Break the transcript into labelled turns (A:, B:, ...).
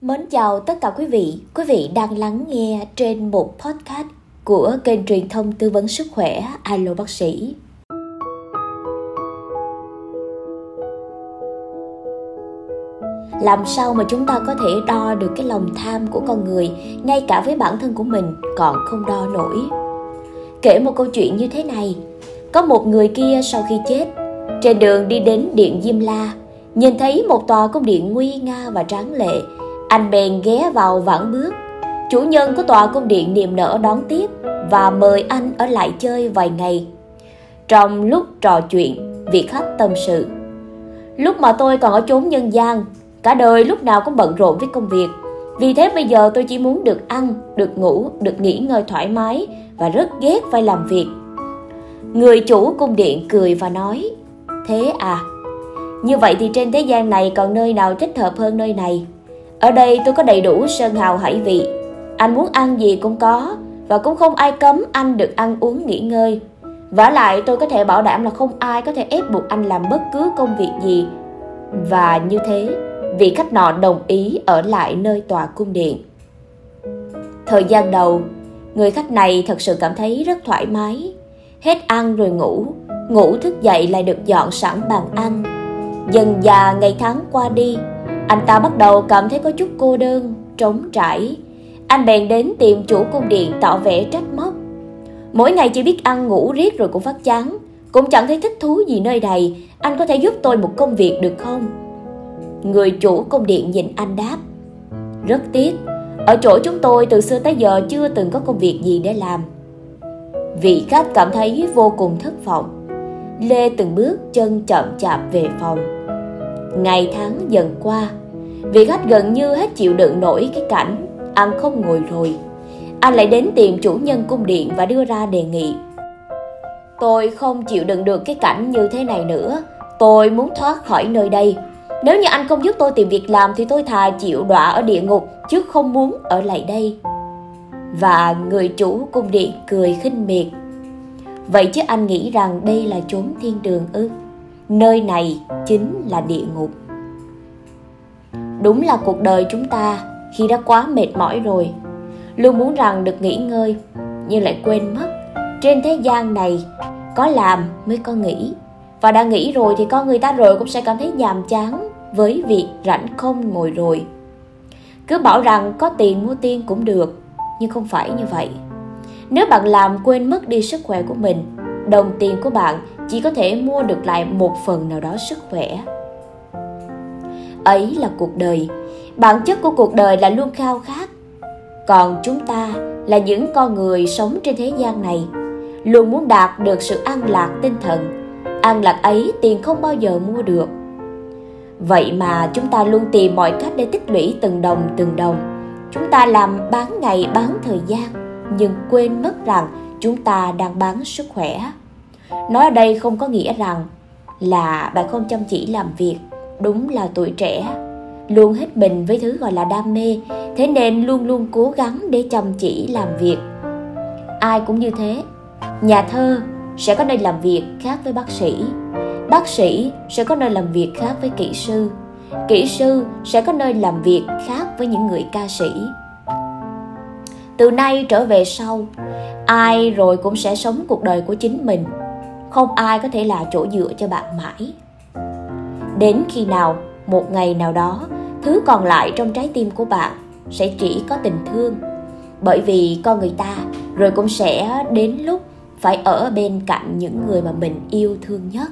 A: Mến chào tất cả quý vị. Quý vị đang lắng nghe trên một podcast của kênh truyền thông tư vấn sức khỏe Alo Bác sĩ. Làm sao mà chúng ta có thể đo được cái lòng tham của con người ngay cả với bản thân của mình còn không đo nổi. Kể một câu chuyện như thế này. Có một người kia sau khi chết, trên đường đi đến điện Diêm La, nhìn thấy một tòa cung điện nguy nga và tráng lệ anh bèn ghé vào vãn bước. Chủ nhân của tòa cung điện niềm nở đón tiếp và mời anh ở lại chơi vài ngày. Trong lúc trò chuyện, vị khách tâm sự. Lúc mà tôi còn ở chốn nhân gian, cả đời lúc nào cũng bận rộn với công việc. Vì thế bây giờ tôi chỉ muốn được ăn, được ngủ, được nghỉ ngơi thoải mái và rất ghét phải làm việc. Người chủ cung điện cười và nói, Thế à, như vậy thì trên thế gian này còn nơi nào thích hợp hơn nơi này? Ở đây tôi có đầy đủ sơn hào hải vị. Anh muốn ăn gì cũng có và cũng không ai cấm anh được ăn uống nghỉ ngơi. Và lại tôi có thể bảo đảm là không ai có thể ép buộc anh làm bất cứ công việc gì. Và như thế, vị khách nọ đồng ý ở lại nơi tòa cung điện. Thời gian đầu, người khách này thật sự cảm thấy rất thoải mái. Hết ăn rồi ngủ, ngủ thức dậy lại được dọn sẵn bàn ăn. Dần già ngày tháng qua đi, anh ta bắt đầu cảm thấy có chút cô đơn, trống trải. Anh bèn đến tìm chủ cung điện tỏ vẻ trách móc. Mỗi ngày chỉ biết ăn ngủ riết rồi cũng phát chán, cũng chẳng thấy thích thú gì nơi này, anh có thể giúp tôi một công việc được không? Người chủ cung điện nhìn anh đáp. Rất tiếc, ở chỗ chúng tôi từ xưa tới giờ chưa từng có công việc gì để làm. Vị khách cảm thấy vô cùng thất vọng. Lê từng bước chân chậm chạp về phòng Ngày tháng dần qua, Vị khách gần như hết chịu đựng nổi cái cảnh Ăn không ngồi rồi. Anh lại đến tìm chủ nhân cung điện và đưa ra đề nghị. Tôi không chịu đựng được cái cảnh như thế này nữa. Tôi muốn thoát khỏi nơi đây. Nếu như anh không giúp tôi tìm việc làm Thì tôi thà chịu đọa ở địa ngục, Chứ không muốn ở lại đây. Và người chủ cung điện cười khinh miệt. Vậy chứ anh nghĩ rằng đây là chốn thiên đường ư? Nơi này chính là địa ngục. Đúng là cuộc đời chúng ta khi đã quá mệt mỏi rồi. Luôn muốn rằng được nghỉ ngơi, nhưng lại quên mất trên thế gian này có làm mới có nghỉ. Và đã nghỉ rồi thì con người ta rồi cũng sẽ cảm thấy nhàm chán với việc rảnh không ngồi rồi. Cứ bảo rằng có tiền mua tiên cũng được, nhưng không phải như vậy. Nếu bạn làm quên mất đi sức khỏe của mình, đồng tiền của bạn chỉ có thể mua được lại một phần nào đó sức khỏe. Ấy là cuộc đời. Bản chất của cuộc đời là luôn khao khát. Còn chúng ta là những con người sống trên thế gian này, luôn muốn đạt được sự an lạc tinh thần. An lạc ấy tiền không bao giờ mua được. Vậy mà chúng ta luôn tìm mọi cách để tích lũy từng đồng từng đồng. Chúng ta làm bán ngày, bán thời gian, nhưng quên mất rằng chúng ta đang bán sức khỏe nói ở đây không có nghĩa rằng là bạn không chăm chỉ làm việc, đúng là tuổi trẻ. Luôn hết mình với thứ gọi là đam mê, thế nên luôn luôn cố gắng để chăm chỉ làm việc. Ai cũng như thế, nhà thơ sẽ có nơi làm việc khác với bác sĩ bác sĩ sẽ có nơi làm việc khác với kỹ sư kỹ sư sẽ có nơi làm việc khác với những người ca sĩ. Từ nay trở về sau, ai rồi cũng sẽ sống cuộc đời của chính mình không ai có thể là chỗ dựa cho bạn mãi. Đến khi nào, một ngày nào đó, thứ còn lại trong trái tim của bạn sẽ chỉ có tình thương. Bởi vì con người ta rồi cũng sẽ đến lúc phải ở bên cạnh những người mà mình yêu thương nhất.